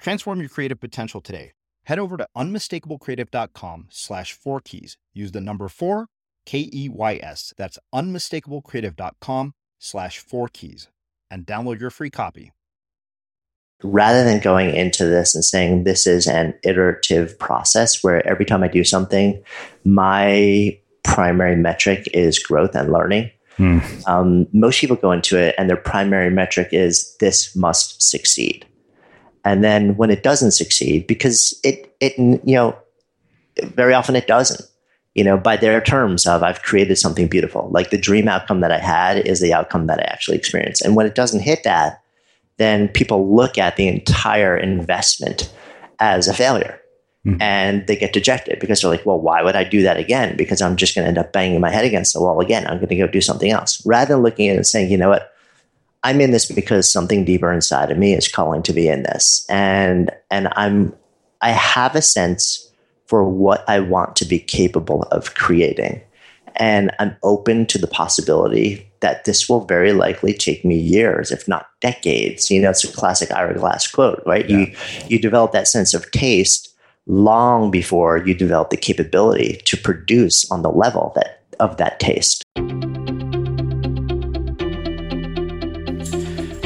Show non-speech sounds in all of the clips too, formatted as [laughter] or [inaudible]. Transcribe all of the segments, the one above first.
Transform your creative potential today. Head over to unmistakablecreative.com slash four keys. Use the number four, K E Y S. That's unmistakablecreative.com slash four keys and download your free copy. Rather than going into this and saying this is an iterative process where every time I do something, my primary metric is growth and learning. Hmm. Um, most people go into it and their primary metric is this must succeed and then when it doesn't succeed because it it you know very often it doesn't you know by their terms of i've created something beautiful. Like the dream outcome that i had is the outcome that i actually experienced. And when it doesn't hit that then people look at the entire investment as a failure. Mm-hmm. and they get dejected because they're like well why would i do that again? Because i'm just going to end up banging my head against the wall again. I'm going to go do something else. Rather than looking at it and saying you know what I'm in this because something deeper inside of me is calling to be in this. And and I'm I have a sense for what I want to be capable of creating. And I'm open to the possibility that this will very likely take me years, if not decades. You know, it's a classic Ira Glass quote, right? Yeah. You you develop that sense of taste long before you develop the capability to produce on the level that of that taste.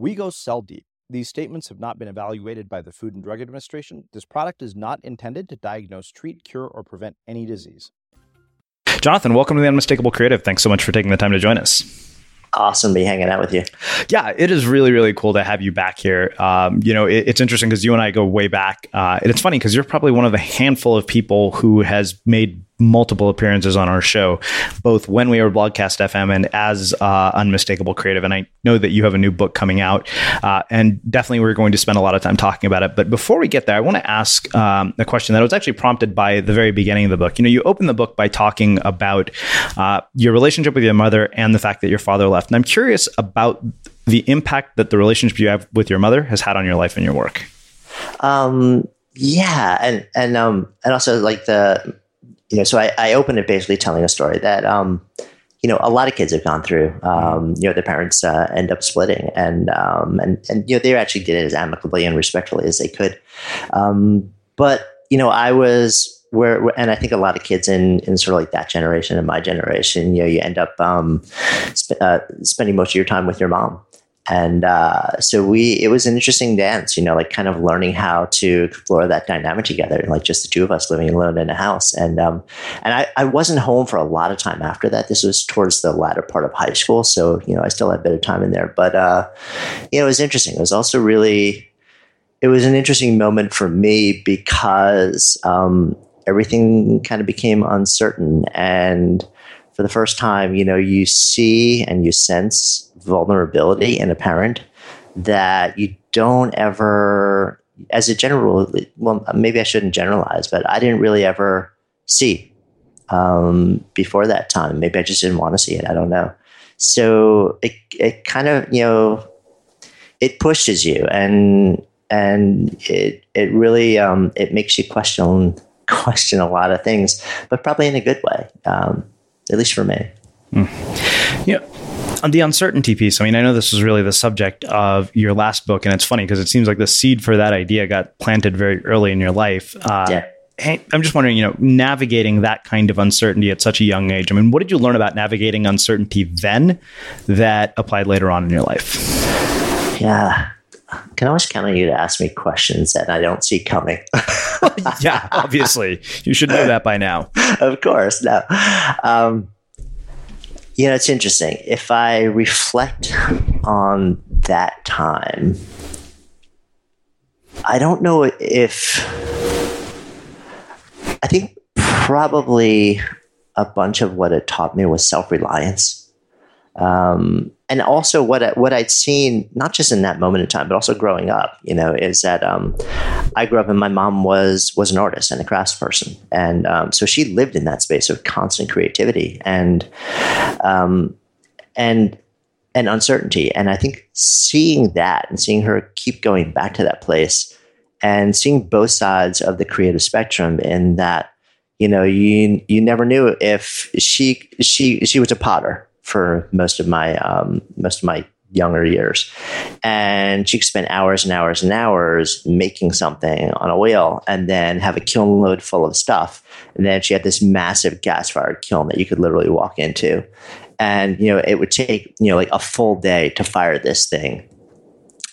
We go cell deep. These statements have not been evaluated by the Food and Drug Administration. This product is not intended to diagnose, treat, cure, or prevent any disease. Jonathan, welcome to the Unmistakable Creative. Thanks so much for taking the time to join us awesome to be hanging out with you. Yeah, it is really, really cool to have you back here. Um, you know, it, it's interesting because you and I go way back. Uh, and it's funny because you're probably one of the handful of people who has made multiple appearances on our show, both when we were Blogcast FM and as uh, Unmistakable Creative. And I know that you have a new book coming out, uh, and definitely we're going to spend a lot of time talking about it. But before we get there, I want to ask um, a question that was actually prompted by the very beginning of the book. You know, you open the book by talking about uh, your relationship with your mother and the fact that your father left. And I'm curious about the impact that the relationship you have with your mother has had on your life and your work. Um, yeah, and and um, and also like the you know, so I, I opened it basically telling a story that, um, you know, a lot of kids have gone through. Um, you know, their parents uh, end up splitting, and um, and and you know, they actually did it as amicably and respectfully as they could. Um, but you know, I was where, and I think a lot of kids in in sort of like that generation and my generation, you know, you end up um, sp- uh, spending most of your time with your mom, and uh, so we it was an interesting dance you know like kind of learning how to explore that dynamic together like just the two of us living alone in a house. And um, and I, I wasn't home for a lot of time after that. This was towards the latter part of high school so you know i still had a bit of time in there. But uh, you know it was interesting. It was also really it was an interesting moment for me because um, everything kind of became uncertain. And for the first time, you know, you see and you sense vulnerability in a parent that you don't ever, as a general, well, maybe I shouldn't generalize, but I didn't really ever see um, before that time. Maybe I just didn't want to see it. I don't know. So it it kind of you know it pushes you and and it it really um, it makes you question [laughs] question a lot of things, but probably in a good way. Um, at least for me. Mm. Yeah. On the uncertainty piece, I mean, I know this was really the subject of your last book, and it's funny because it seems like the seed for that idea got planted very early in your life. Uh, yeah. Hey, I'm just wondering, you know, navigating that kind of uncertainty at such a young age. I mean, what did you learn about navigating uncertainty then that applied later on in your life? Yeah, can I always count on you to ask me questions that I don't see coming? [laughs] [laughs] yeah, obviously. You should know that by now. of course. No. Um, you know, it's interesting. If I reflect on that time, I don't know if. I think probably a bunch of what it taught me was self reliance. Um, and also what I, what I'd seen not just in that moment in time, but also growing up, you know, is that um, I grew up and my mom was was an artist and a craftsperson, and um, so she lived in that space of constant creativity and um, and and uncertainty. And I think seeing that and seeing her keep going back to that place and seeing both sides of the creative spectrum in that you know you you never knew if she she she was a potter for most of my um, most of my younger years. And she could spend hours and hours and hours making something on a wheel and then have a kiln load full of stuff. And then she had this massive gas fired kiln that you could literally walk into. And, you know, it would take, you know, like a full day to fire this thing.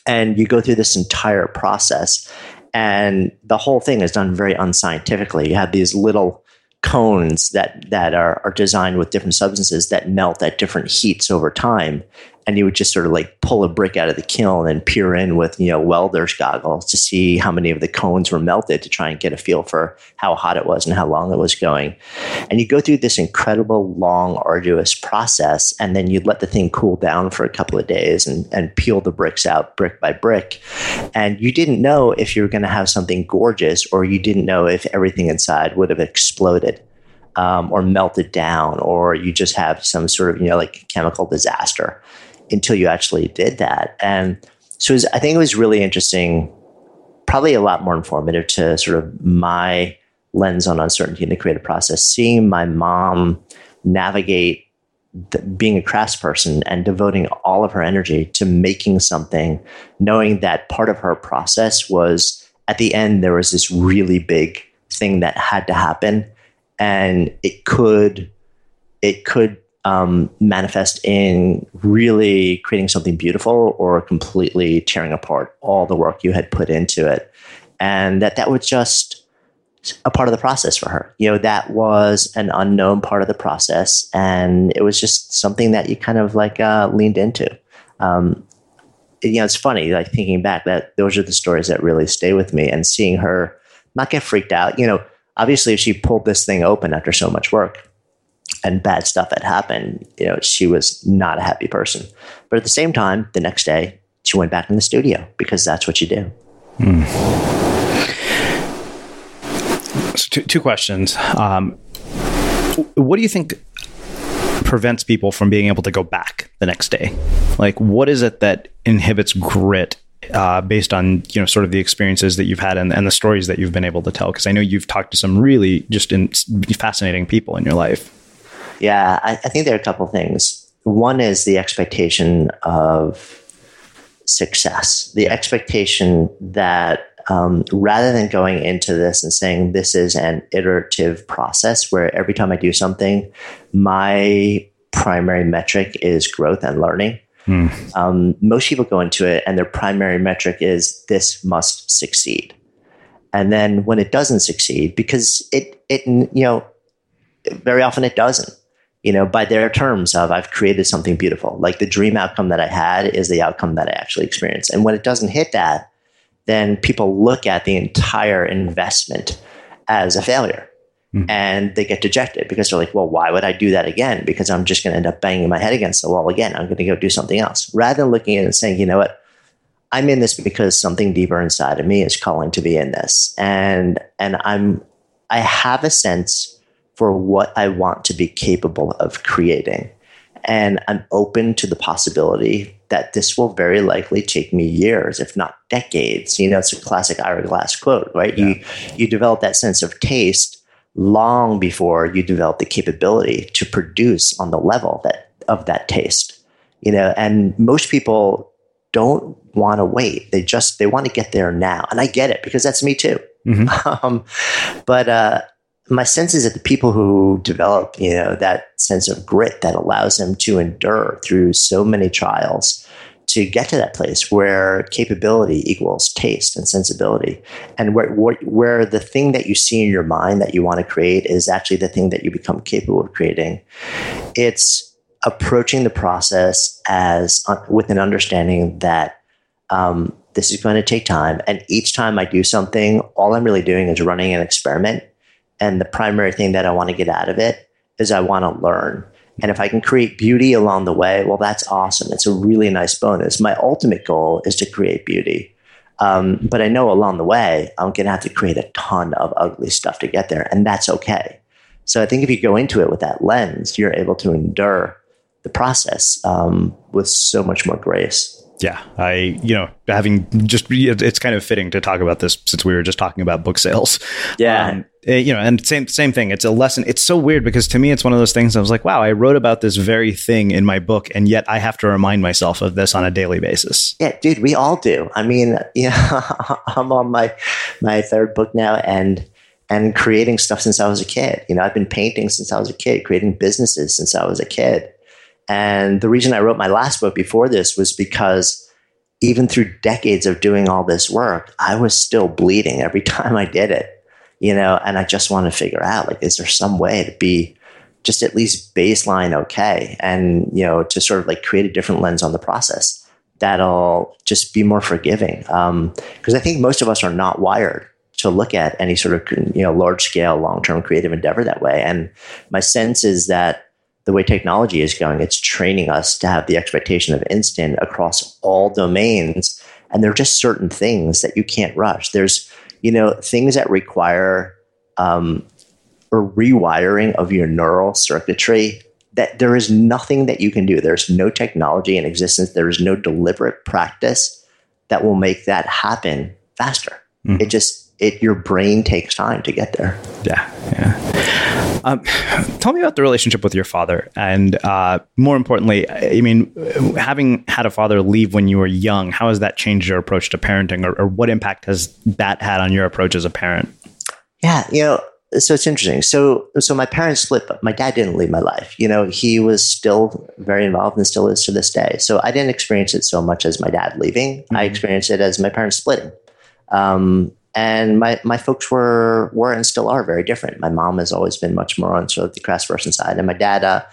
And you go through this entire process. And the whole thing is done very unscientifically. You have these little cones that that are, are designed with different substances that melt at different heats over time and you would just sort of like pull a brick out of the kiln and peer in with you know welder's goggles to see how many of the cones were melted to try and get a feel for how hot it was and how long it was going. And you go through this incredible long arduous process and then you'd let the thing cool down for a couple of days and, and peel the bricks out brick by brick. And you didn't know if you were going to have something gorgeous or you didn't know if everything inside would have exploded um, or melted down, or you just have some sort of, you know, like chemical disaster until you actually did that. And so was, I think it was really interesting, probably a lot more informative to sort of my lens on uncertainty in the creative process, seeing my mom navigate the, being a craftsperson and devoting all of her energy to making something, knowing that part of her process was at the end, there was this really big thing that had to happen. And it could, it could um, manifest in really creating something beautiful or completely tearing apart all the work you had put into it. And that that was just a part of the process for her. You know, that was an unknown part of the process. And it was just something that you kind of like uh, leaned into. Um, you know, it's funny, like thinking back, that those are the stories that really stay with me and seeing her not get freaked out. You know, obviously, if she pulled this thing open after so much work, and bad stuff had happened, you know, she was not a happy person. But at the same time, the next day, she went back in the studio because that's what you do. Mm. So two, two questions. Um, what do you think prevents people from being able to go back the next day? Like, what is it that inhibits grit uh, based on you know sort of the experiences that you've had and, and the stories that you've been able to tell? Because I know you've talked to some really just in, fascinating people in your life. Yeah, I, I think there are a couple things. One is the expectation of success, the expectation that um, rather than going into this and saying this is an iterative process where every time I do something, my primary metric is growth and learning. Hmm. Um, most people go into it and their primary metric is this must succeed. And then when it doesn't succeed, because it, it, you know, very often it doesn't you know, by their terms of I've created something beautiful. Like the dream outcome that I had is the outcome that I actually experienced. And when it doesn't hit that, then people look at the entire investment as a failure. Mm-hmm. And they get dejected because they're like, well, why would I do that again? Because I'm just going to end up banging my head against the wall again. I'm going to go do something else. Rather than looking at it and saying, you know what, I'm in this because something deeper inside of me is calling to be in this. And and I'm I have a sense for what I want to be capable of creating. And I'm open to the possibility that this will very likely take me years, if not decades. You know, it's a classic Ira Glass quote, right? Yeah. You you develop that sense of taste long before you develop the capability to produce on the level that of that taste. You know, and most people don't want to wait. They just they want to get there now, and I get it because that's me too. Mm-hmm. [laughs] Um, but uh, my sense is that the people who develop, you know, that sense of grit that allows them to endure through so many trials to get to that place where capability equals taste and sensibility, and where, where, where the thing that you see in your mind that you want to create is actually the thing that you become capable of creating. It's approaching the process as uh, with an understanding that um, this is going to take time, and each time I do something, all I'm really doing is running an experiment and the primary thing that I want to get out of it is I want to learn. And if I can create beauty along the way, well, that's awesome. It's a really nice bonus. My ultimate goal is to create beauty. Um, but I know along the way, I'm going to have to create a ton of ugly stuff to get there. And that's okay. So I think if you go into it with that lens, you're able to endure the process um, with so much more grace. Yeah, I you know having just it's kind of fitting to talk about this since we were just talking about book sales. Yeah, um, Uh, you know, and same same thing. It's a lesson. It's so weird because to me, it's one of those things. I was like, wow, I wrote about this very thing in my book, and yet I have to remind myself of this on a daily basis. Yeah, dude, we all do. I mean, [laughs] you know, I'm on my my third book now, and and creating stuff since I was a kid. You know, I've been painting since I was a kid, creating businesses since I was a kid and the reason I wrote my last book before this was because even through decades of doing all this work, I was still bleeding every [laughs] time I did it, you know, and I just want to figure out like, is there some way to be just at least baseline okay and you know to sort of like create a different lens on the process that'll just be more forgiving? Because um, i think most of us are not wired to look at any sort of you know large scale long term creative endeavor that way. And my sense is that the way technology is going it's training us to have the expectation of instant across all domains. And there are just certain things that you can't rush. There's you know things that require um, a rewiring of your neural circuitry that there is nothing that you can do. There's no technology in existence. There is no deliberate practice that will make that happen faster. Mm. It just it your brain takes time to get there. Yeah, yeah. Um, tell me about the relationship with your father, and uh, more importantly, I mean, having had a father leave when you were young, how has that changed your approach to parenting, or, or what impact has that had on your approach as a parent? Yeah, you know, so it's interesting. So, so my parents split, but my dad didn't leave my life. You know, he was still very involved and still is to this day. So I didn't experience it so much as my dad leaving. Mm-hmm. I experienced it as my parents splitting. Um, and my, my folks were were and still are very different. My mom has always been much more on sort of the craftsperson side, and my dad, uh,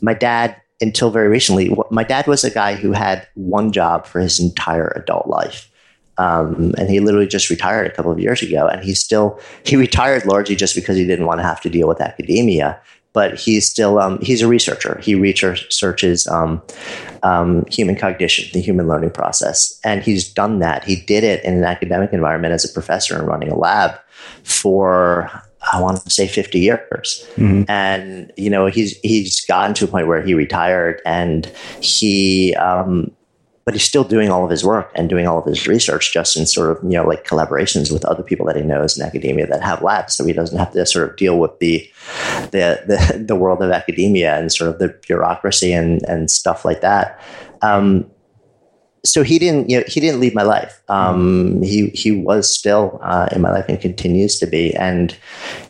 my dad until very recently, my dad was a guy who had one job for his entire adult life. Um, and he literally just retired a couple of years ago. And he still, he [laughs] retired largely just because he didn't want to have to deal with academia. But he's still, um, he's a researcher. He researches um, um, human cognition, the human learning process. And he's done that. He did it in an academic environment as a professor and running a lab for, I want to say 50 years. Mm-hmm. And, you know, he's, he's gotten to a point where he retired and he, um, but he's still doing all of his work and doing all of his research just in sort of you know like collaborations with other people that he knows in academia that have labs. So he doesn't have to sort of deal with the the the, [laughs] the world of academia and sort of the bureaucracy and and stuff like that. Um, so he didn't you know he didn't leave my life. Um, he he was still uh, in my life and continues to be. And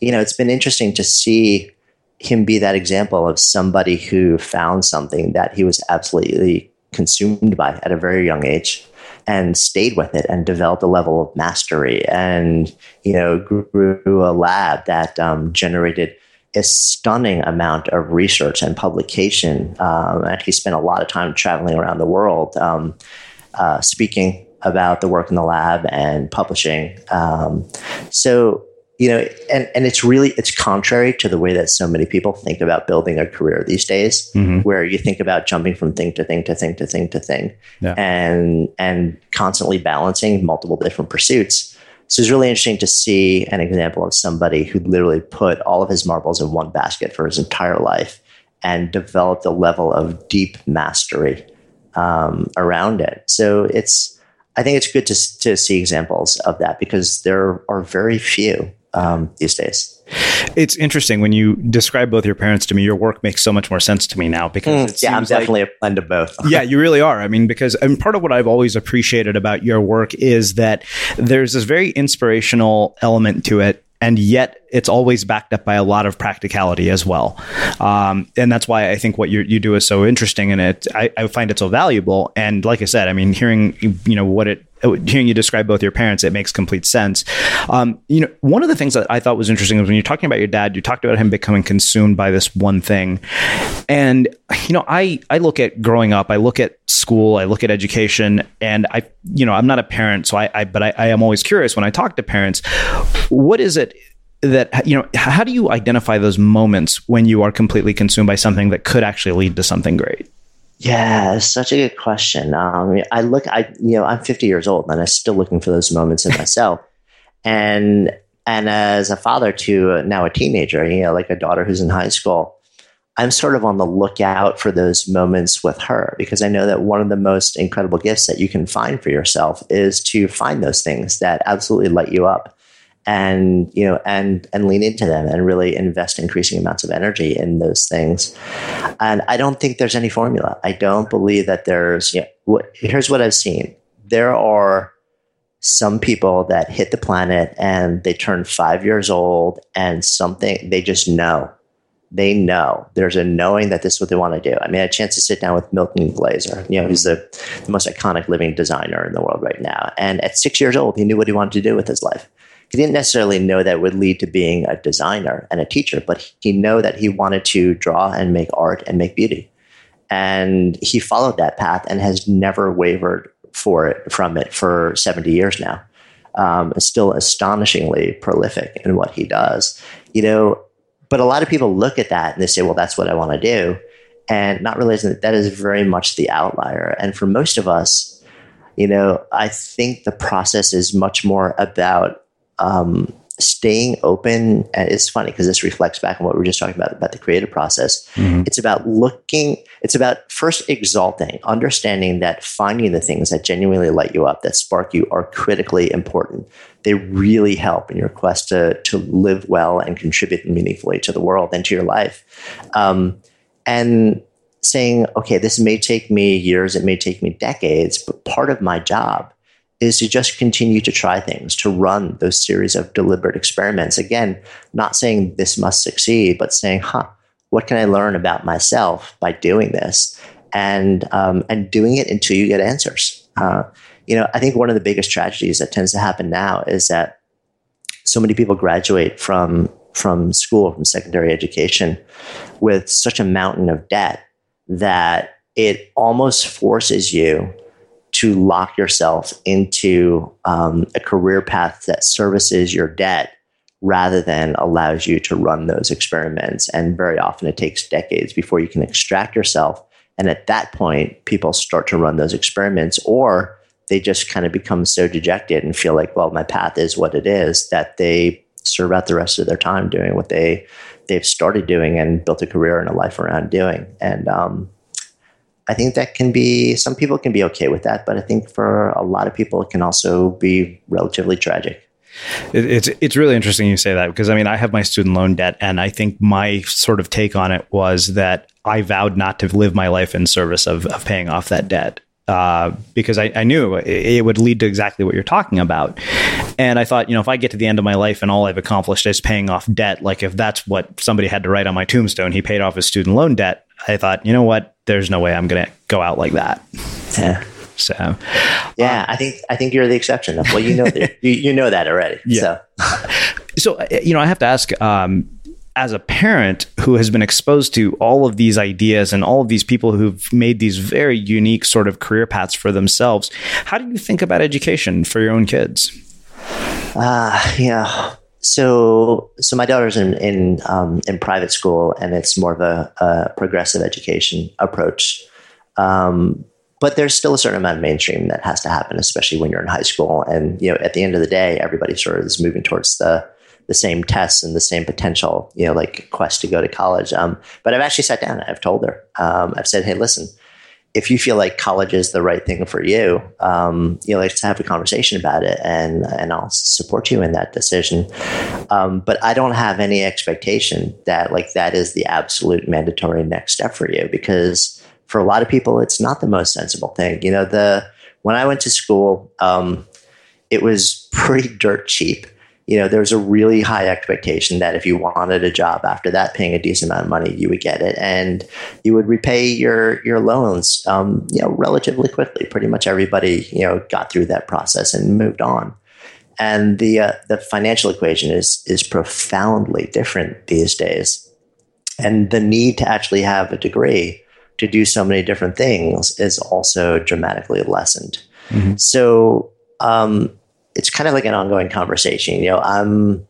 you know it's been interesting to see him be that example of somebody who found something that he was absolutely consumed by at a very young age and stayed with it and developed a level of mastery and you know grew a lab that um, generated a stunning amount of research and publication. Um, and he spent a lot of time traveling around the world um, uh, speaking about the work in the lab and publishing. Um, so you know and and it's really it's contrary to the way that so many people think about building a career these days mm-hmm. where you think about jumping from thing to thing to thing to thing to thing yeah. and and constantly balancing multiple different pursuits so it's really interesting to see an example of somebody who literally put all of his marbles in one basket for his entire life and developed a level of deep mastery um, around it so it's I think it's good to, to see examples of that because there are very few um, these days. It's interesting when you describe both your parents to me. Your work makes so much more sense to me now because mm, yeah, I'm definitely like, a blend of both. [laughs] yeah, you really are. I mean, because I and part of what I've always appreciated about your work is that there's this very inspirational element to it and yet it's always backed up by a lot of practicality as well. Um, and that's why I think what you, you do is so interesting, and it I, I, find it so valuable. And like I said, I mean, hearing you know what it hearing you describe both your parents, it makes complete sense. Um, you know, one of the things that I thought was interesting was when you're talking about your dad, you talked about him becoming consumed by this one thing, and you know, I I look at growing up, I look at school, I look at education, and I you know, I'm not a parent, so I, I but I, I am always curious when I talk to parents, what is it that you know how do you identify those moments when you are completely consumed by something that could actually lead to something great yeah, such a good question. Um, I look, I you know, I'm 50 years old, and I'm still looking for those moments in myself. [laughs] and and as a father to now a teenager, you know, like a daughter who's in high school, I'm sort of on the lookout for those moments with her because I know that one of the most incredible gifts that you can find for yourself is to find those things that absolutely light you up and you know and and lean into them and really invest increasing amounts of energy in those things. And i don't think there's any formula. I don't believe that there's you know, what, here's what i've seen. There are some people that hit the planet and they turn five years old and something they just know. They know. There's a knowing that this is what they want to do. I mean, I had a chance to sit down with Milton Glaser, you know, who's the, the most iconic living designer in the world right now. And at six years old, he knew what he wanted to do with his life he didn't necessarily know that would lead to being a designer and a teacher, but he knew that he wanted to draw and make art and make beauty. And he followed that path and has never wavered for it from it for 70 years now. Um, still astonishingly prolific in what he does. You know, but a lot of people look at that and they say, well, that's what I want to do. And not realizing that that is very much the outlier. And for most of us, you know, I think the process is much more about um, staying open. And it's funny because this reflects back on what we were just talking about about the creative process. Mm-hmm. It's about looking, it's about first exalting, understanding that finding the things that genuinely light you up, that spark you, are critically important. They really help in your quest to, to live well and contribute meaningfully to the world and to your life. Um, and saying, okay, this may take me years, it may take me decades, but part of my job is to just continue to try things, to run those series of deliberate experiments. Again, not saying this must succeed, but saying, huh, what can I learn about myself by doing this? And, um, and doing it until you get answers. Uh, you know, I think one of the biggest tragedies that tends to happen now is that so many people graduate from, from school, from secondary education with such a mountain of debt that it almost forces you to lock yourself into um, a career path that services your debt rather than allows you to run those experiments. And very often it takes decades before you can extract yourself. And at that point, people start to run those experiments, or they just kind of become so dejected and feel like, well, my path is what it is, that they serve out the rest of their time doing what they they've started doing and built a career and a life around doing. And um, I think that can be, some people can be okay with that, but I think for a lot of people, it can also be relatively tragic. It's it's really interesting you say that because I mean I have my student loan debt and I think my sort of take on it was that I vowed not to live my life in service of, of paying off that debt. Uh, because I, I, knew it would lead to exactly what you're talking about. And I thought, you know, if I get to the end of my life and all I've accomplished is paying off debt, like if that's what somebody had to write on my tombstone, he paid off his student loan debt, I thought, you know what, there's no way I'm going to go out like that. Yeah. So, yeah, uh, I think I think you're the exception. Well, you know, [laughs] you, you know that already. Yeah. So, so uh, you know, I have to ask. Um, as a parent who has been exposed to all of these ideas and all of these people who've made these very unique sort of career paths for themselves, how do you think about education for your own kids? Uh, yeah. So, so my daughter's in in um, in private school, and it's more of a, a progressive education approach. Um, but there's still a certain amount of mainstream that has to happen, especially when you're in high school. And you know, at the end of the day, everybody sort of is moving towards the the same tests and the same potential, you know, like quest to go to college. Um, but I've actually sat down and I've told her, um, I've said, hey, listen, if you feel like college is the right thing for you, um, you know, let's have a conversation about it, and and I'll support you in that decision. Um, but I don't have any expectation that like that is the absolute mandatory next step for you, because for a lot of people, it's not the most sensible thing. You know, the when I went to school, um, it was [laughs] pretty dirt cheap you know, there was a really high expectation that if you wanted a job after that, paying a decent amount of money, you would get it, and you would repay your your loans, um, you know, relatively quickly. Pretty much everybody, you know, got through that process and moved on. And the uh, the financial equation is is profoundly different these days, and the need to actually have a degree to do so many different things is also dramatically lessened. Mm-hmm. So um, it's kind of like an ongoing conversation. You know, I'm,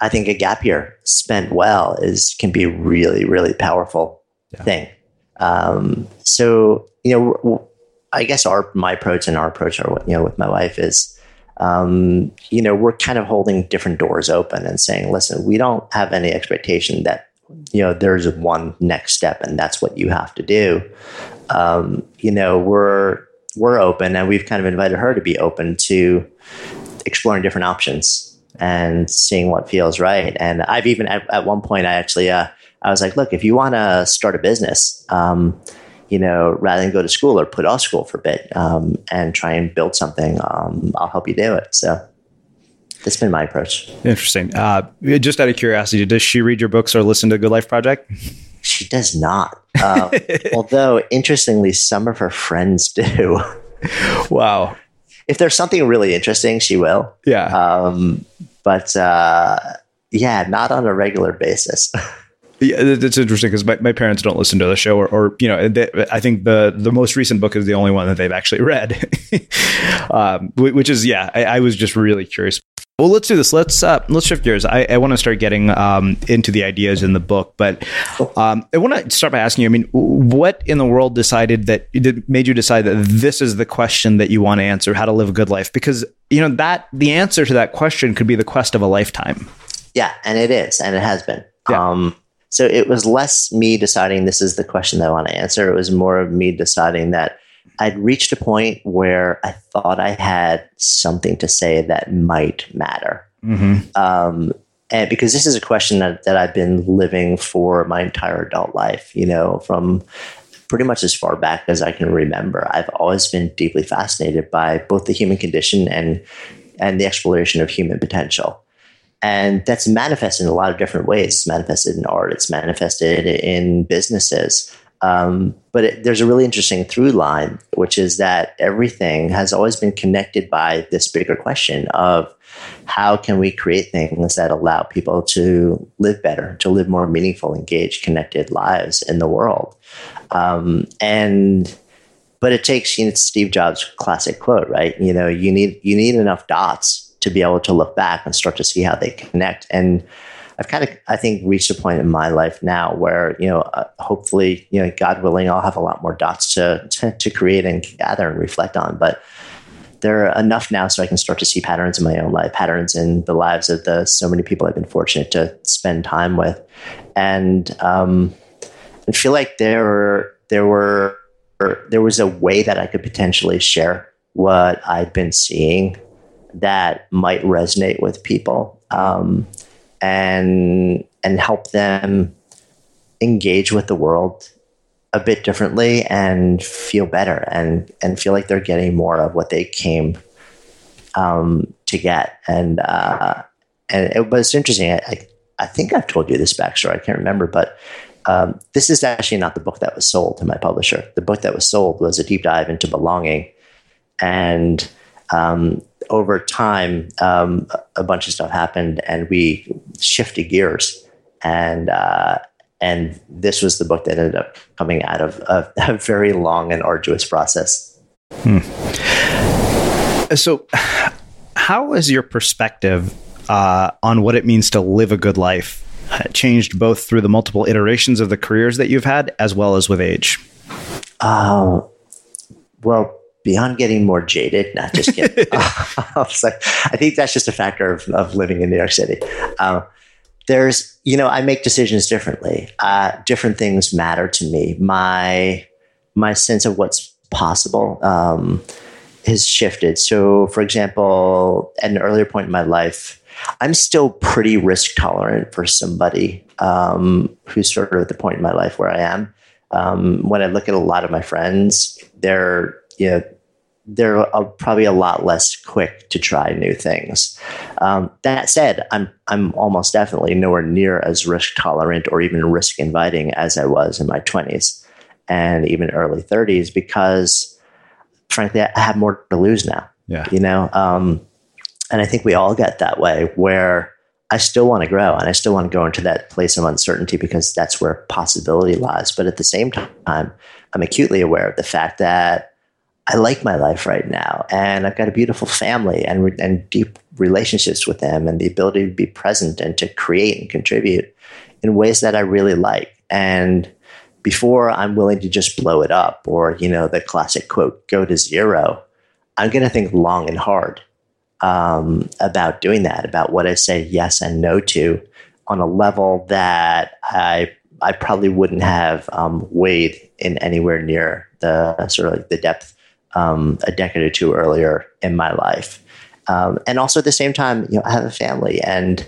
I think a gap year spent well is can be really, really powerful yeah. thing. Um, so, you know, I guess our my approach and our approach, or you know, with my wife is, um, you know, we're kind of holding different doors open and saying, listen, we don't have any expectation that you know there's one next step and that's what you have to do. Um, you know, we're we're open and we've kind of invited her to be open to exploring different options and seeing what feels right. And I've even at, at one point I actually uh, I was like, look, if you want to start a business, um, you know, rather than go to school or put off school for a bit um, and try and build something, um, I'll help you do it. So that's been my approach. Interesting. Uh, just out of curiosity, does she read your books or listen to Good Life Project? She does not. [laughs] Uh, although, interestingly, some of her friends [laughs] do. Wow. If there's something really interesting, she will. Yeah. Um, but uh, yeah, not on a regular basis. [laughs] Yeah, that's interesting because my, my parents don't listen to the show, or, or you know, they, I think the the most recent book is the only one that they've actually read, um, which is yeah. I, I, was just really curious. Well, let's do this. Let's uh, let's shift gears. I, I want to start getting um, into the ideas in the book, but um, I want to start by asking you. I mean, what in the world decided that made you decide that this is the question that you want to answer? How to live a good life? Because you know that the answer to that question could be the quest of a lifetime. Yeah, and it is, and it has been. Yeah. Um, so it was less me deciding this is the question that I want to answer. It was more of me deciding that I'd reached a point where I thought I had something to say that might matter. Mm-hmm. Um, and because this is a question that, that I've been living for my entire adult life, you know, from pretty much as far back as I can remember. I've always been deeply fascinated by both the human condition and and the exploration of human potential. And that's manifested in a lot of different ways. It's manifested in art, it's manifested in businesses. Um, but it, there's a really interesting through line, which is that everything has always been connected by this bigger question of how can we create things that allow people to live better, to live more meaningful, engaged, connected lives in the world. Um, and but it takes you know, Steve Jobs' classic quote, right? You know, you need you need enough dots to be able to look back and start to see how they connect. And I've kind of, I think, reached a point in my life now where, you know, uh, hopefully, you know, God willing, I'll have a lot more dots to, to, to create and gather and reflect on. But there are enough now so I can start to see patterns in my own life, patterns in the lives of the so many people I've been fortunate to spend time with, and um, and feel like there there were there was a way that I could potentially share what I'd been seeing that might resonate with people um, and and help them engage with the world a bit differently and feel better and and feel like they're getting more of what they came um, to get and uh, and it was interesting. I, I, think I've told you this backstory. I can't remember, but um, this is actually not the book that was sold to my publisher. The book that was sold was a deep dive into belonging, and um, over time, um, a bunch of stuff happened, and we shifted gears, and uh, and this was the book that ended up coming out of a, [laughs] a very long and arduous process. Hmm. So, how has your perspective uh, on what it means to live a good life uh, changed both through the multiple iterations of the careers that you've had, as well as with age? Uh, well, beyond getting more jaded, not just kidding. I like, I think that's just a factor of, of living in New York City. Uh, there's, you know, I make decisions differently. Uh, different things matter to me. My my sense of what's possible um, has shifted. So, for example, at an earlier point in my life, I'm still pretty risk tolerant for somebody um, who's sort of at the point in my life where I am. Um, when I look at a lot of my friends, they're you know they're probably a lot less quick to try new things. Um, that said, I'm I'm almost definitely nowhere near as risk tolerant or even risk inviting as I was in my 20s and even early 30s because, frankly, I have more to lose now. Yeah, you know, um, and I think we all get that way where. I still want to grow and I still want to go into that place of uncertainty because that's where possibility lies. But at the same time, I'm acutely aware of the fact that I like my life right now, and I've got a beautiful family and and deep relationships with them, and the ability to be present and to create and contribute in ways that I really like. And before I'm willing to just blow it up, or you know the classic quote, "Go to zero, I'm going to think long and hard um, about doing that, about what I say yes and no to, on a level that I I probably wouldn't have um, weighed in anywhere near the sort of like the depth um, a decade or two earlier in my life. Um, and also at the same time, you know, I have a family, and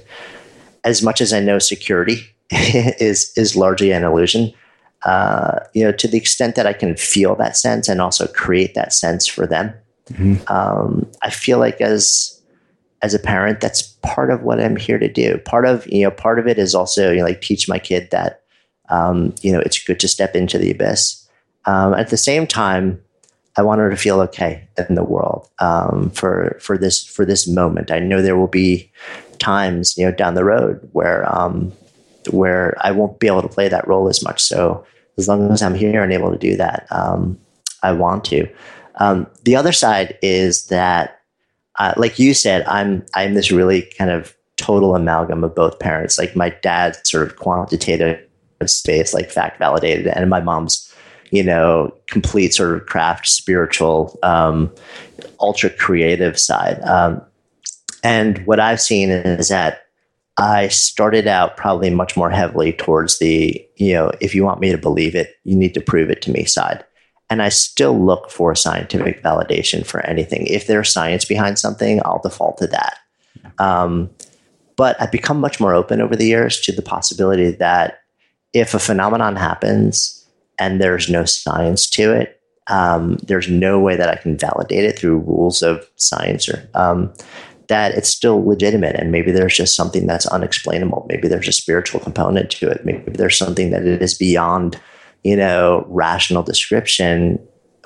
as much as I know security [laughs] is is largely an illusion, uh, you know, to the extent that I can feel that sense and also create that sense for them, mm-hmm. um, I feel like as as a parent, that's part of what I'm here to do. Part of you know, part of it is also you know, like teach my kid that um, you know it's good to step into the abyss. Um, at the same time, I want her to feel okay in the world um, for for this for this moment. I know there will be times, you know, down the road where um, where I won't be able to play that role as much. So as long as I'm here and able to do that, um, I want to. Um, the other side is that, uh, like you said, I'm I'm this really kind of total amalgam of both parents. Like my dad's sort of quantitative space, like fact validated, and my mom's, you know, complete sort of craft, spiritual, um, ultra creative side. Um, and what I've seen is that I started out probably much more heavily towards the, you know, if you want me to believe it, you need to prove it to me side. And I still look for scientific validation for anything. If there's science behind something, I'll default to that. Um, but I've become much more open over the years to the possibility that if a phenomenon happens and there's no science to it, um, there's no way that I can validate it through rules of science or um, that it's still legitimate. And maybe there's just something that's unexplainable. Maybe there's a spiritual component to it. Maybe there's something that it is beyond you know rational description.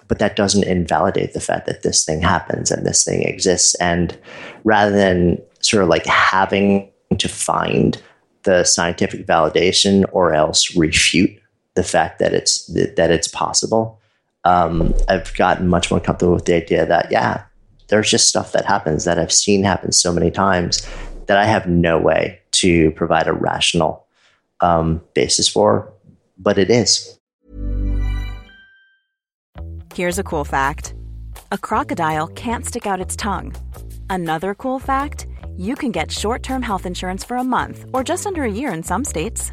But that doesn't invalidate the fact that this thing happens and this thing exists. And rather than sort of like having to find the scientific validation or else refute the fact that it's that it's possible um, i've gotten much more comfortable with the idea that yeah there's just stuff that happens that I've seen happen so many times that I have no way to provide a rational um, basis for, but it is. Here's a cool fact a crocodile can't stick out its tongue. Another cool fact you can get short term health insurance for a month or just under a year in some states.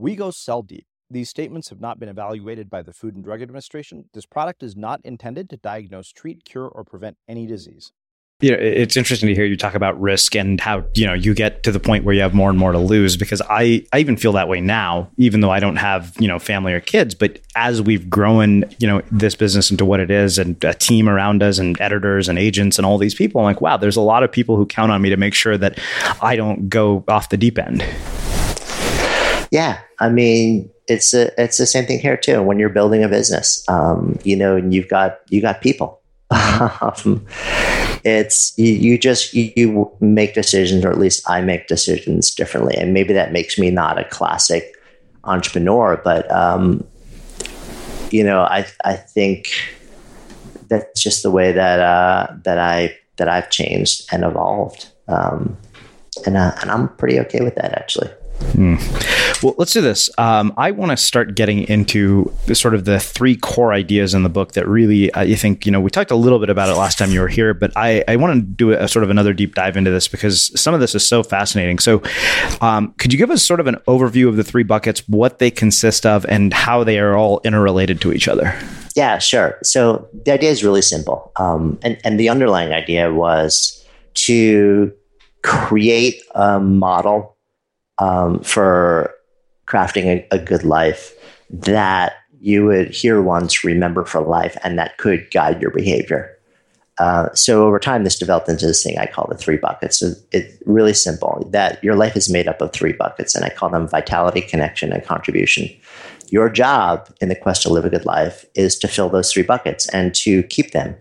We go cell deep. These statements have not been evaluated by the Food and Drug Administration. This product is not intended to diagnose, treat, cure, or prevent any disease. know, it's interesting to hear you talk about risk and how, you know, you get to the point where you have more and more to lose because I, I even feel that way now, even though I don't have, you know, family or kids. But as we've grown, you know, this business into what it is and a team around us and editors and agents and all these people, I'm like, wow, there's a lot of people who count on me to make sure that I don't go off the deep end. Yeah. I mean, it's a, it's the same thing here too. When you're building a business, um, you know, and you've got, you got people. [laughs] um, it's you, you just you, you, make decisions or at least i make decisions differently and maybe that makes me not a classic entrepreneur but um, you know i i think that's just the way that uh, that i that i've changed and evolved um, and uh, and i'm pretty okay with that actually Mm. Well, let's do this. Um, I want to start getting into sort of the three core ideas in the book that really, uh, you think, you know, we talked a little bit about it last time you were here, but I, I want to do a, a sort of another deep dive into this because some of this is so fascinating. So, um, could you give us sort of an overview of the three buckets, what they consist of, and how they are all interrelated to each other? Yeah, sure. So the idea is really simple, um, and and the underlying idea was to create a model um, for crafting a, a good life that you would hear once, remember for life, and that could guide your behavior. Uh, so over time, this developed into this thing I call the three buckets. So it's really simple that your life is made up of three buckets, and I call them vitality, connection, and contribution. Your job in the quest to live a good life is to fill those three buckets and to keep them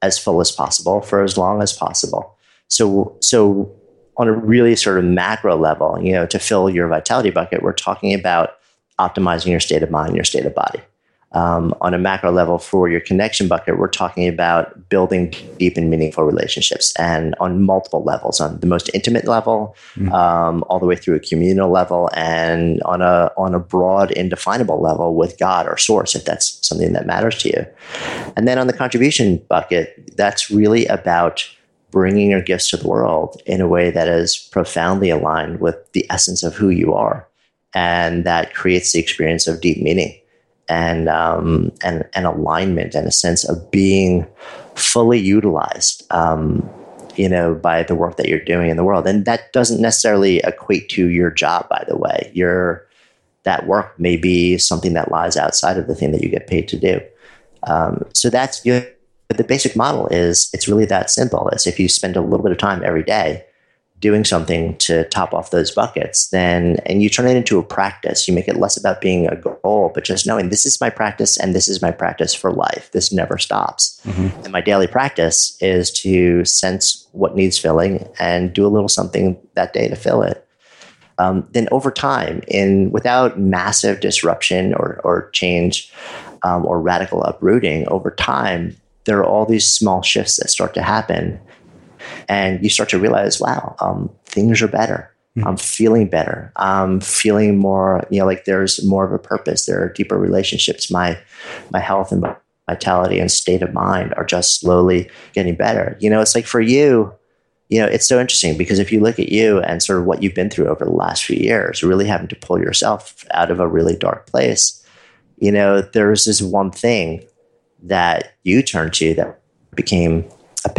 as full as possible for as long as possible. So, so on a really sort of macro level, you know, to fill your vitality bucket, we're talking about optimizing your state of mind, your state of body. Um, on a macro level for your connection bucket, we're talking about building deep and meaningful relationships and on multiple levels, on the most intimate level, mm-hmm. um, all the way through a communal level, and on a on a broad, indefinable level with God or Source, if that's something that matters to you. And then on the contribution bucket, that's really about bringing your gifts to the world in a way that is profoundly aligned with the essence of who you are. And that creates the experience of deep meaning and, um, and, and alignment and a sense of being fully utilized, um, you know, by the work that you're doing in the world. And that doesn't necessarily equate to your job, by the way. Your, that work may be something that lies outside of the thing that you get paid to do. Um, so that's, know, but the basic model is it's really that simple. It's if you spend a little bit of time every day doing something to top off those buckets, then and you turn it into a practice. You make it less about being a goal, but just knowing this is my practice and this is my practice for life. This never stops. Mm-hmm. And my daily practice is to sense what needs filling and do a little something that day to fill it. Um, then over time, in without massive disruption or, or change um, or radical uprooting, over time, there are all these small shifts that start to happen. And you start to realize, wow, um, things are better. Mm-hmm. I'm feeling better. I'm feeling more, you know, like there's more of a purpose. There are deeper relationships. My my health and vitality and state of mind are just slowly getting better. You know, it's like for you, you know, it's so interesting because if you look at you and sort of what you've been through over the last few years, really having to pull yourself out of a really dark place, you know, there's this one thing that you turned to that became a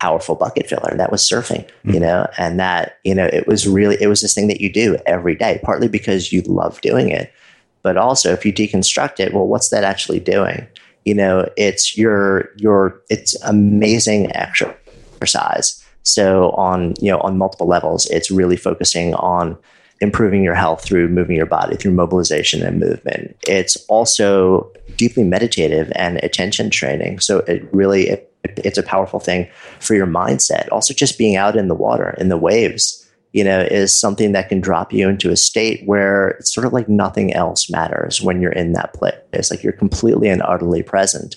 powerful bucket filler and that was surfing mm-hmm. you know? And that you know it was really it was this thing that you do every day partly because you love doing it but also if you deconstruct it well what's that actually doing? You know it's your your it's amazing exercise. So on you know on multiple levels it's really focusing on improving your health through moving your body through mobilization and movement. It's also deeply meditative and attention training. So it really it, it's a powerful thing for your mindset. Also, just being out in the water in the waves, you know, is something that can drop you into a state where it's sort of like nothing else matters when you're in that place. It's like you're completely and utterly present,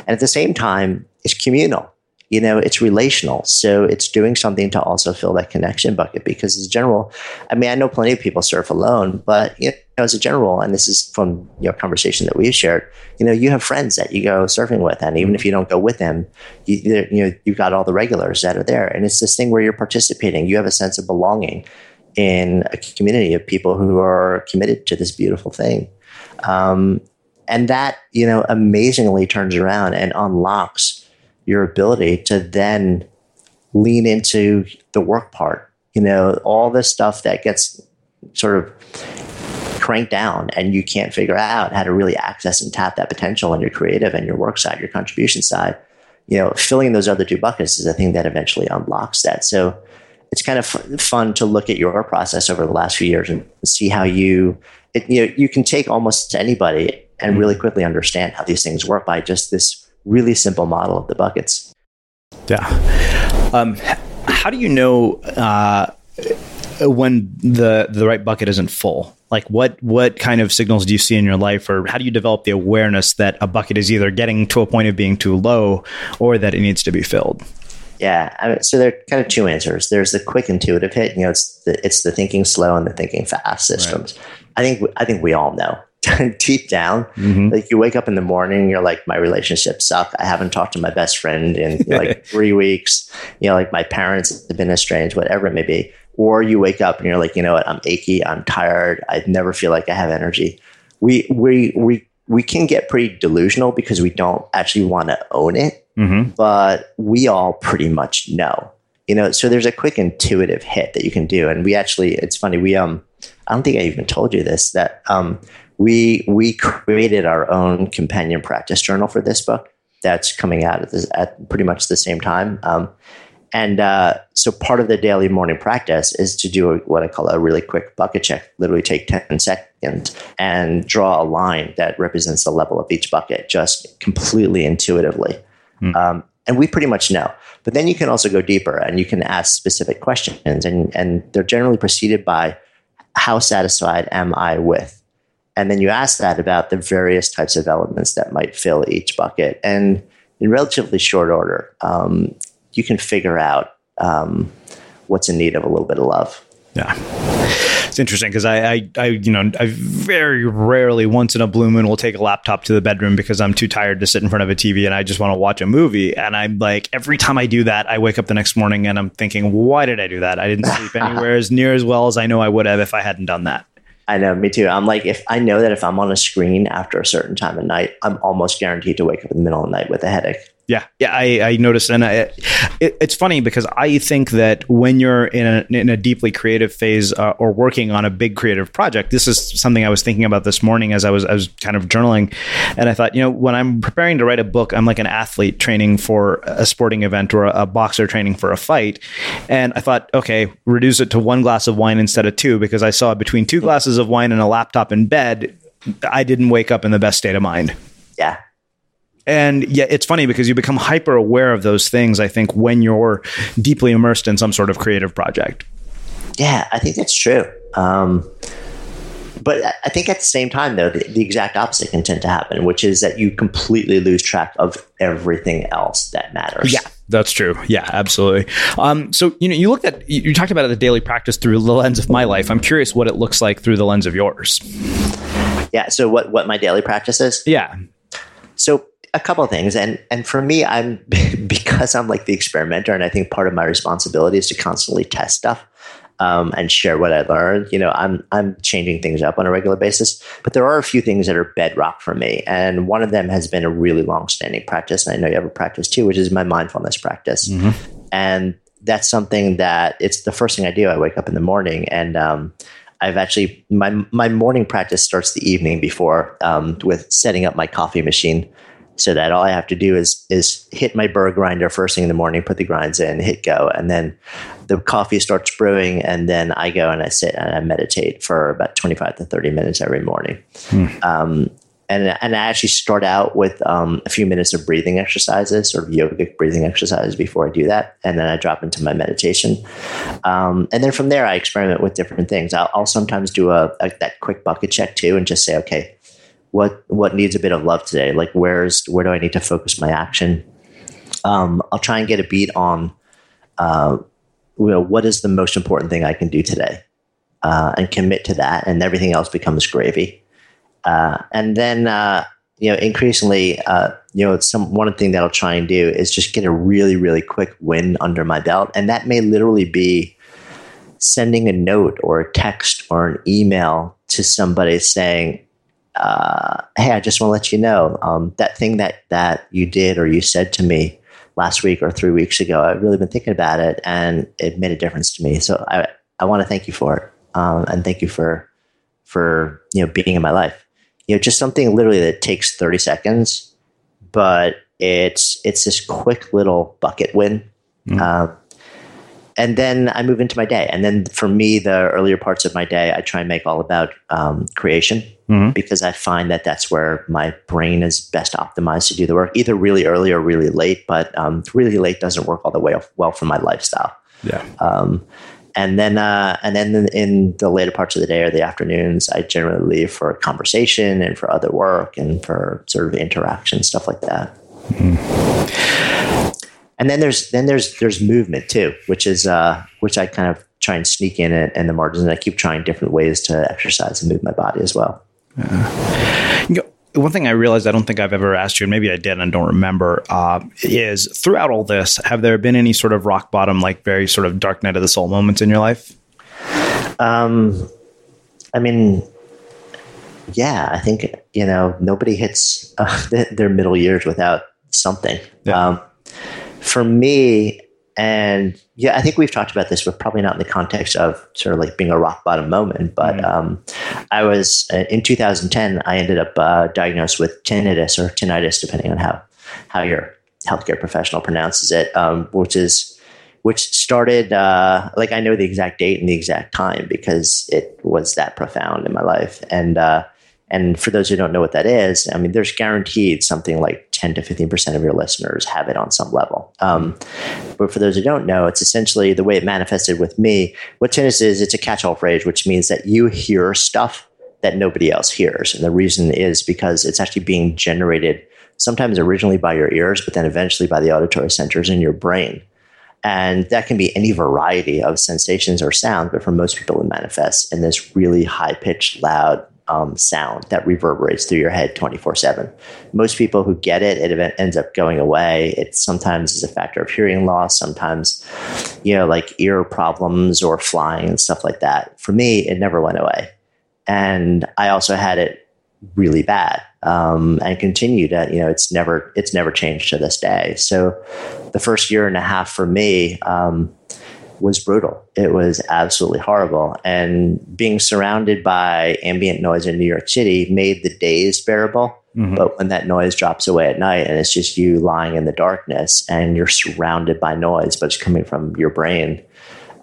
and at the same time, it's communal you know it's relational so it's doing something to also fill that connection bucket because as general i mean i know plenty of people surf alone but you know as a general and this is from your know conversation that we've shared you know you have friends that you go surfing with and even if you don't go with them you, you know you've got all the regulars that are there. And it's this thing where you're participating. You have a sense of belonging in a community of people who are committed to this beautiful thing. Um, and that you know amazingly turns around and unlocks your ability to then lean into the work part. You know, all this stuff that gets sort of cranked down and you can't figure out how to really access and tap that potential on your creative and your work side, your contribution side. You know, filling those other two buckets is the thing that eventually unlocks that. So it's kind of fun to look at your process over the last few years and see how you, it, you know, you can take almost anybody and really quickly understand how these things work by just this really simple model of the buckets. Yeah. Um, how do you know uh, when the the right bucket isn't full? Like what what kind of signals do you see in your life, or how do you develop the awareness that a bucket is either getting to a point of being too low, or that it needs to be filled? Yeah, I mean, so there are kind of two answers. There's the quick intuitive hit. You know, it's the it's the thinking slow and the thinking fast systems. Right. I think I think we all know [laughs] deep down. Mm-hmm. Like you wake up in the morning, you're like, my relationships suck. I haven't talked to my best friend in like [laughs] three weeks. You know, like my parents have been estranged, whatever it may be. Or you wake up and you're like, you know what? I'm achy. I'm tired. I never feel like I have energy. We we we we can get pretty delusional because we don't actually want to own it, mm-hmm. but we all pretty much know. You know, so there's a quick intuitive hit that you can do, and we actually, it's funny. We um, I don't think I even told you this that um, we we created our own companion practice journal for this book that's coming out at, this, at pretty much the same time. Um, and uh, so part of the daily morning practice is to do what I call a really quick bucket check, literally take 10 seconds and draw a line that represents the level of each bucket just completely intuitively. Mm. Um, and we pretty much know. But then you can also go deeper and you can ask specific questions, and, and they're generally preceded by how satisfied am I with and then you ask that about the various types of elements that might fill each bucket. And in relatively short order, um, you can figure out um, what's in need of a little bit of love. Yeah. It's interesting because I, I, I, you know, I very rarely, once in a blue moon, will take a laptop to the bedroom because I'm too tired to sit in front of a TV and I just want to watch a movie. And I'm like, every time I do that, I wake up the next morning and I'm thinking, why did I do that? I didn't sleep [laughs] anywhere as near as well as I know I would have if I hadn't done that. I know, me too. I'm like, if I know that if I'm on a screen after a certain time of night, I'm almost guaranteed to wake up in the middle of the night with a headache. Yeah, yeah, I, I noticed, and I, it, it's funny because I think that when you're in a in a deeply creative phase uh, or working on a big creative project, this is something I was thinking about this morning as I was I was kind of journaling, and I thought, you know, when I'm preparing to write a book, I'm like an athlete training for a sporting event or a, a boxer training for a fight, and I thought, okay, reduce it to one glass of wine instead of two because I saw between two glasses of wine and a laptop in bed, I didn't wake up in the best state of mind. Yeah, and yeah, it's funny because you become hyper aware of those things, I think, when you're deeply immersed in some sort of creative project. Yeah, I think that's true. Um, but I think at the same time, though, the, the, exact opposite can tend to happen, which is that you completely lose track of everything else that matters. Yeah, that's true. Yeah, absolutely. Um, so you know, you looked at you talked about the daily practice through the lens of my life. I'm curious what it looks like through the lens of yours. Yeah. So what what my daily practice is? Yeah. So a couple of things. And and for me i'm [laughs] because i'm like the experimenter and i think part of my responsibility is to constantly test stuff um, and share what i learned you know i'm i'm changing things up on a regular basis. But there are a few things that are bedrock for me and one of them has been a really long standing practice and i know you have a practice too which is my mindfulness practice. Mm-hmm. and that's something that it's the first thing i do i wake up in the morning and um, I've actually my my morning practice starts the evening before um, with setting up my coffee machine so that all I have to do is is hit my burr grinder first thing in the morning, put the grinds in, hit go, and then the coffee starts brewing, and then I go and I sit and I meditate for about twenty five to thirty minutes every morning. Hmm. Um, and and I actually start out with um, a few minutes of breathing exercises, sort of yogic breathing exercises before I do that, and then I drop into my meditation. Um, and then from there, I experiment with different things. I'll, I'll sometimes do a, a, that quick bucket check too, and just say, okay, what what needs a bit of love today? Like where's where do I need to focus my action? Um, I'll try and get a beat on uh, you know what is the most important thing I can do today, uh, and commit to that, and everything else becomes gravy. Uh, and then uh, you know increasingly uh, you know some one thing that I'll try and do is just get a really really quick win under my belt, and that may literally be sending a note or a text or an email to somebody saying uh, hey, I just want to let you know um, that thing that that you did or you said to me last week or three weeks ago. I've really been thinking about it, and it made a difference to me. So I I want to thank you for it, um, and thank you for for you know being in my life. You know, just something literally that takes thirty seconds, but it's it's this quick little bucket win. Mm. Um, and then I move into my day. And then for me, the earlier parts of my day, I try and make all about um, creation mm-hmm. because I find that that's where my brain is best optimized to do the work, either really early or really late. But um, really late doesn't work all the way well for my lifestyle. Yeah. Um, and then, uh, and then in the later parts of the day or the afternoons, I generally leave for conversation and for other work and for sort of interaction stuff like that. Mm-hmm and then there's then there's there's movement too, which is uh, which I kind of try and sneak in it in the margins, and I keep trying different ways to exercise and move my body as well. Uh, you know, one thing I realized I don't think I've ever asked you, and maybe I did and don't remember, uh, is throughout all this, have there been any sort of rock bottom, like very sort of dark night of the soul moments in your life? Um, I mean, yeah, I think you know nobody hits uh, [laughs] their middle years without something. Yeah. Um, for me, and yeah, I think we've talked about this, but probably not in the context of sort of like being a rock bottom moment. But um, I was uh, in 2010. I ended up uh, diagnosed with tinnitus or tinnitus, depending on how how your healthcare professional pronounces it, um, which is which started uh, like I know the exact date and the exact time because it was that profound in my life. And uh, and for those who don't know what that is, I mean, there's guaranteed something like 10 to 15% of your listeners have it on some level. Um, but for those who don't know, it's essentially the way it manifested with me. What tinnitus is, it's a catch all phrase, which means that you hear stuff that nobody else hears. And the reason is because it's actually being generated sometimes originally by your ears, but then eventually by the auditory centers in your brain. And that can be any variety of sensations or sounds, but for most people, it manifests in this really high pitched, loud, um, sound that reverberates through your head 24 7. Most people who get it, it ends up going away. It sometimes is a factor of hearing loss, sometimes, you know, like ear problems or flying and stuff like that. For me, it never went away. And I also had it really bad um, and continued to, you know, it's never, it's never changed to this day. So the first year and a half for me, um, was brutal. It was absolutely horrible. And being surrounded by ambient noise in New York City made the days bearable. Mm-hmm. But when that noise drops away at night and it's just you lying in the darkness and you're surrounded by noise, but it's coming from your brain,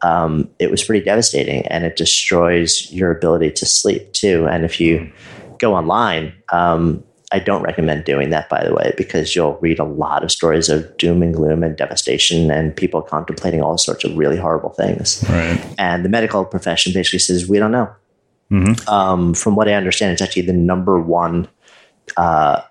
um, it was pretty devastating and it destroys your ability to sleep too. And if you go online, um, I don't recommend doing that, by the way, because you'll read a lot of stories of doom and gloom and devastation and people contemplating all sorts of really horrible things. Right. And the medical profession basically says, we don't know. Mm-hmm. Um, from what I understand, it's actually the number one uh,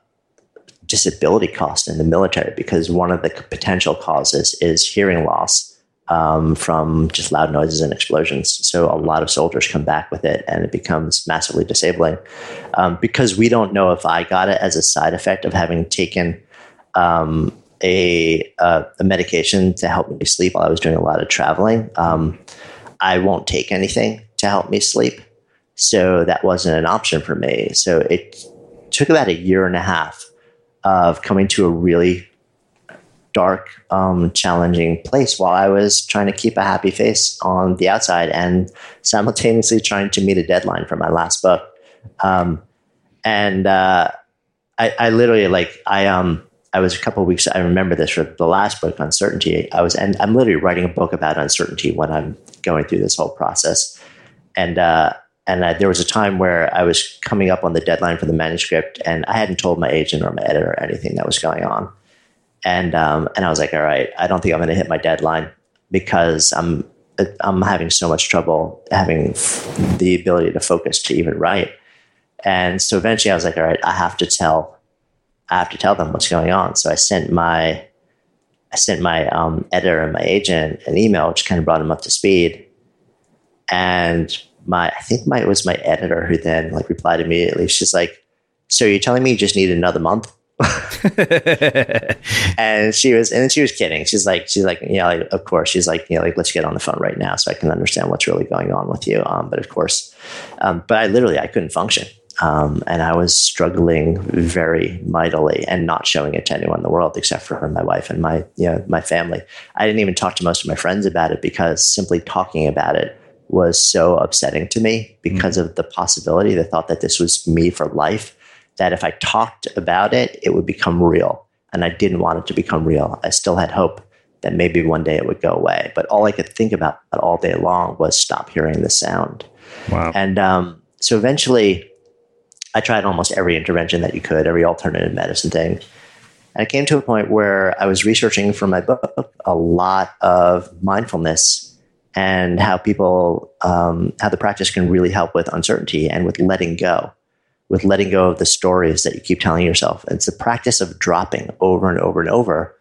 disability cost in the military because one of the potential causes is hearing loss um, from just loud noises and explosions. So a lot of soldiers come back with it, and it becomes massively disabling um, because we don't know if I got it as a side effect of having taken um, a, a, a, medication to help me sleep while I was doing a lot of traveling. Um, I won't take anything to help me sleep, so that wasn't an option for me. So it took about a year and a half of coming to a really dark, um, challenging place while I was trying to keep a happy face on the outside and simultaneously trying to meet a deadline for my last book. Um, and uh, I, I, literally like I um I was a couple weeks. I remember this for the last book, Uncertainty. I was and I'm literally writing a book about uncertainty when I'm going through this whole process. And uh, and I, there was a time where I was coming up on the deadline for the manuscript, and I hadn't told my agent or my editor anything that was going on and um, and I was like, all right, I don't think I'm going to hit my deadline because I'm I'm having so much trouble having the ability to focus to even write. And so eventually, I was like, all right, I have to tell, I have to tell them what's going on. So I sent my I sent my um, editor and my agent an email, which kind of brought them up to speed. And my I think my it was my editor who then like replied immediately. She's like, "So you're telling me you just need another month?" [laughs] and she was, and she was kidding. She's like, she's like, you know, like, of course, she's like, you know, like, let's get on the phone right now so I can understand what's really going on with you. Um, but of course, um, but I literally, I couldn't function. Um, and I was struggling very mightily and not showing it to anyone in the world except for her, my wife and my you know my family. I didn't even talk to most of my friends about it because simply talking about it was so upsetting to me because mm-hmm. of the possibility, the thought that this was me for life. That if I talked about it, it would become real, and I didn't want it to become real. I still had hope that maybe one day it would go away, but all I could think about all day long was stop hearing the sound. Wow! And um, so eventually I tried almost every intervention that you could, every alternative medicine thing. And I came to a point where I was researching for my book a lot of mindfulness and how people, um, how the practice can really help with uncertainty and with letting go, with letting go of the stories that you keep telling yourself. It's a practice of dropping over and over and over.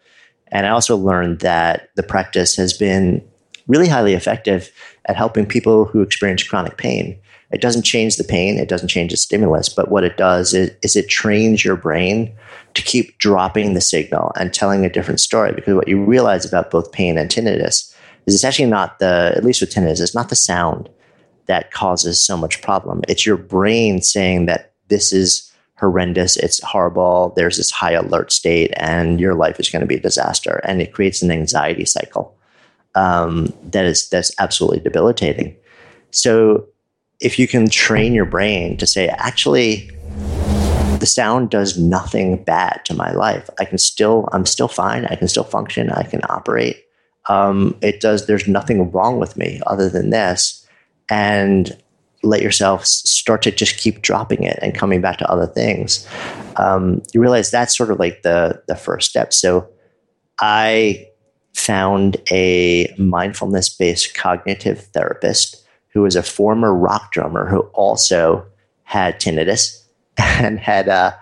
And I also learned that the practice has been really highly effective at helping people who experience chronic pain it doesn't change the pain, it doesn't change the stimulus, but what it does is, is it trains your brain to keep dropping the signal and telling a different story. Because what you realize about both pain and tinnitus is it's actually not the, at least with tinnitus, it's not the sound that causes so much problem. It's your brain saying that this is horrendous, it's horrible, there's this high alert state, and your life is going to be a disaster. And it creates an anxiety cycle um, that is that's absolutely debilitating. So if you can train your brain to say, actually, the sound does nothing bad to my life. I can still, I'm still fine. I can still function. I can operate. Um, it does, there's nothing wrong with me other than this. And let yourself start to just keep dropping it and coming back to other things. Um, you realize that's sort of like the, the first step. So I found a mindfulness based cognitive therapist who was a former rock drummer who also had tinnitus [laughs] and had uh,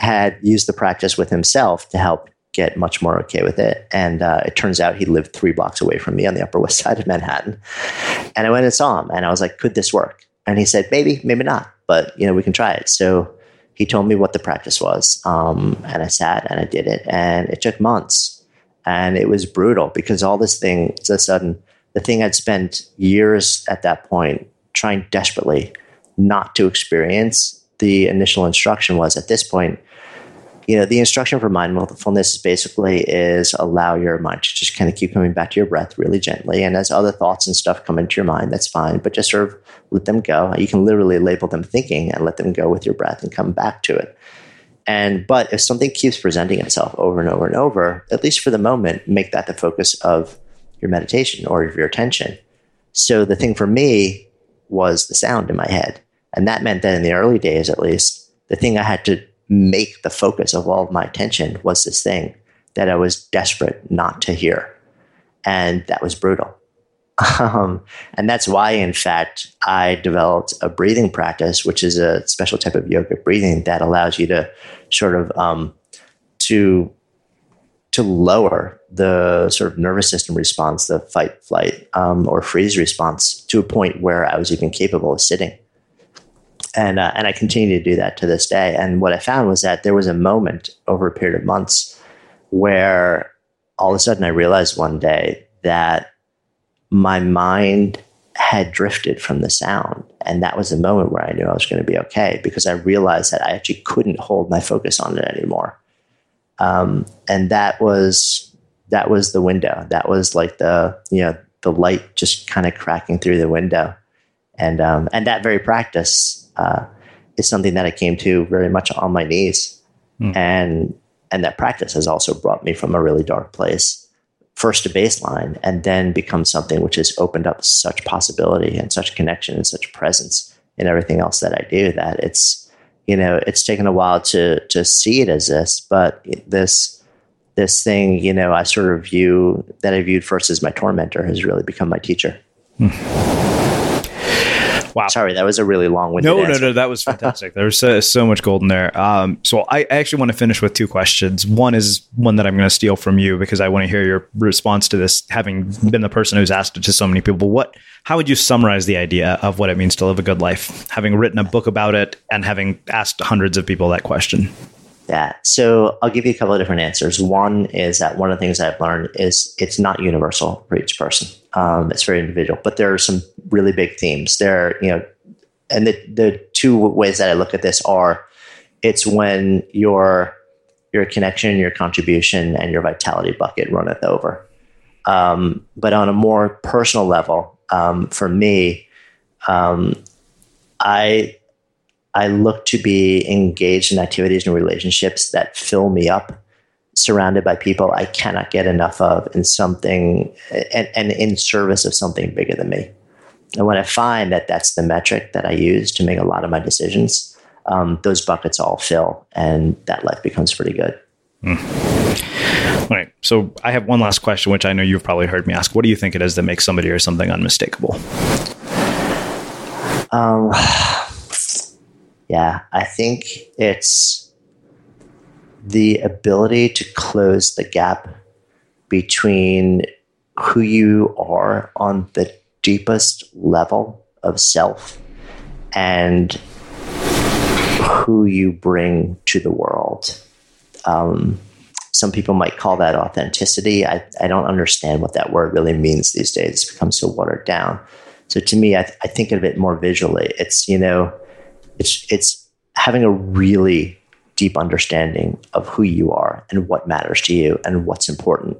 had used the practice with himself to help get much more okay with it. And uh, it turns out he lived three blocks away from me on the Upper West Side of Manhattan. And I went and saw him, and I was like, "Could this work?" And he said, "Maybe, maybe not, but you know, we can try it." So he told me what the practice was, um, and I sat and I did it, and it took months, and it was brutal because all this thing, all of a sudden the thing I'd spent years at that point trying desperately not to experience, the initial instruction was at this point, you know, the instruction for mindfulness is basically is allow your mind to just kind of keep coming back to your breath really gently. And as other thoughts and stuff come into your mind, that's fine, but just sort of let them go. You can literally label them thinking and let them go with your breath and come back to it. And but if something keeps presenting itself over and over and over, at least for the moment, make that the focus of your meditation or your attention. So the thing for me was the sound in my head. And that meant that in the early days, at least, the thing I had to make the focus of all of my attention was this thing that I was desperate not to hear. And that was brutal. [laughs] Um, and that's why, in fact, I developed a breathing practice, which is a special type of yoga breathing that allows you to sort of um, to to lower the sort of nervous system response, the fight, flight, um, or freeze response, to a point where I was even capable of sitting. And uh, and I continue to do that to this day. And what I found was that there was a moment over a period of months where all of a sudden I realized one day that my mind had drifted from the sound. And that was the moment where I knew I was going to be okay because I realized that I actually couldn't hold my focus on it anymore. Um, and that was that was the window. That was like the you know the light just kind of cracking through the window, and um, and that very practice uh, is something that I came to very much on my knees, mm. and and that practice has also brought me from a really dark place, first to baseline, and then become something which has opened up such possibility and such connection and such presence in everything else that I do that it's you know, it's taken a while to to see it as this, but this this thing, you know, I sort of view that I viewed first as my tormentor has really become my teacher. Wow. Sorry, that was a really long winded No, answer. no, no, that was [laughs] fantastic. There's so, so, much gold in there. Um, so I actually want to finish with two questions. One is one that I'm going to steal from you because I want to hear your response to this, having been the person who's asked it to so many people. What, how would you summarize the idea of what it means to live a good life, having written a book about it and having asked hundreds of people that question? Yeah. So I'll give you a couple of different answers. One is that one of the things I've learned is it's not universal for each person. Um, it's very individual, but there are some really big themes. There, are, you know, and the the two ways that I look at this are, it's when your your connection, your contribution, and your vitality bucket runneth over. Um, but on a more personal level, um, for me, um, I I look to be engaged in activities and relationships that fill me up, surrounded by people I cannot get enough of, and something and, and in service of something bigger than me. And when I find that that's the metric that I use to make a lot of my decisions, um, those buckets all fill, and that life becomes pretty good. Mm. All right. So I have one last question, which I know you've probably heard me ask. What do you think it is that makes somebody or something unmistakable? Um, yeah, I think it's the ability to close the gap between who you are on the deepest level of self and who you bring to the world. Um, some people might call that authenticity. I, I don't understand what that word really means these days. It's become so watered down. So to me, I, th- I think of it more visually. It's, you know, it's, it's having a really deep understanding of who you are and what matters to you and what's important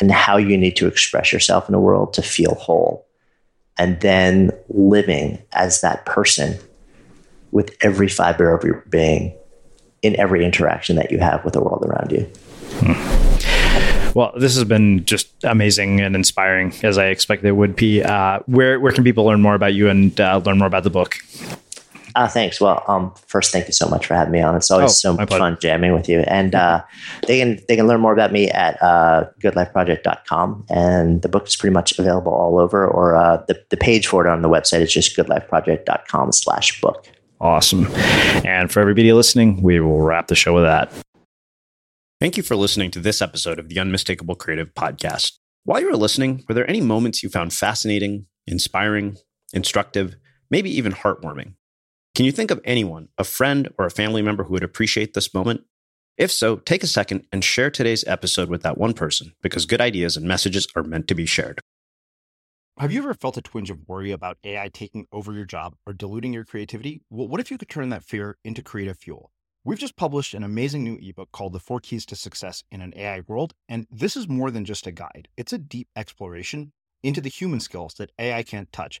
and how you need to express yourself in the world to feel whole. And then living as that person with every fiber of your being in every interaction that you have with the world around you. Hmm. Well, this has been just amazing and inspiring, as I expected it would be. Uh, where where can people learn more about you and uh, learn more about the book? Uh, thanks. Well, um, first, thank you so much for having me on. It's always oh, so much fun jamming with you. And uh, they can they can learn more about me at uh, goodlifeproject.com. And the book is pretty much available all over. Or uh, the the page for it on the website is just goodlifeproject.com slash book. Awesome. And for everybody listening, we will wrap the show with that. Thank you for listening to this episode of the Unmistakable Creative Podcast. While you were listening, were there any moments you found fascinating, inspiring, instructive, maybe even heartwarming? Can you think of anyone, a friend or a family member who would appreciate this moment? If so, take a second and share today's episode with that one person because good ideas and messages are meant to be shared. Have you ever felt a twinge of worry about AI taking over your job or diluting your creativity? Well, what if you could turn that fear into creative fuel? We've just published an amazing new ebook called The Four Keys to Success in an AI World. And this is more than just a guide, it's a deep exploration into the human skills that AI can't touch,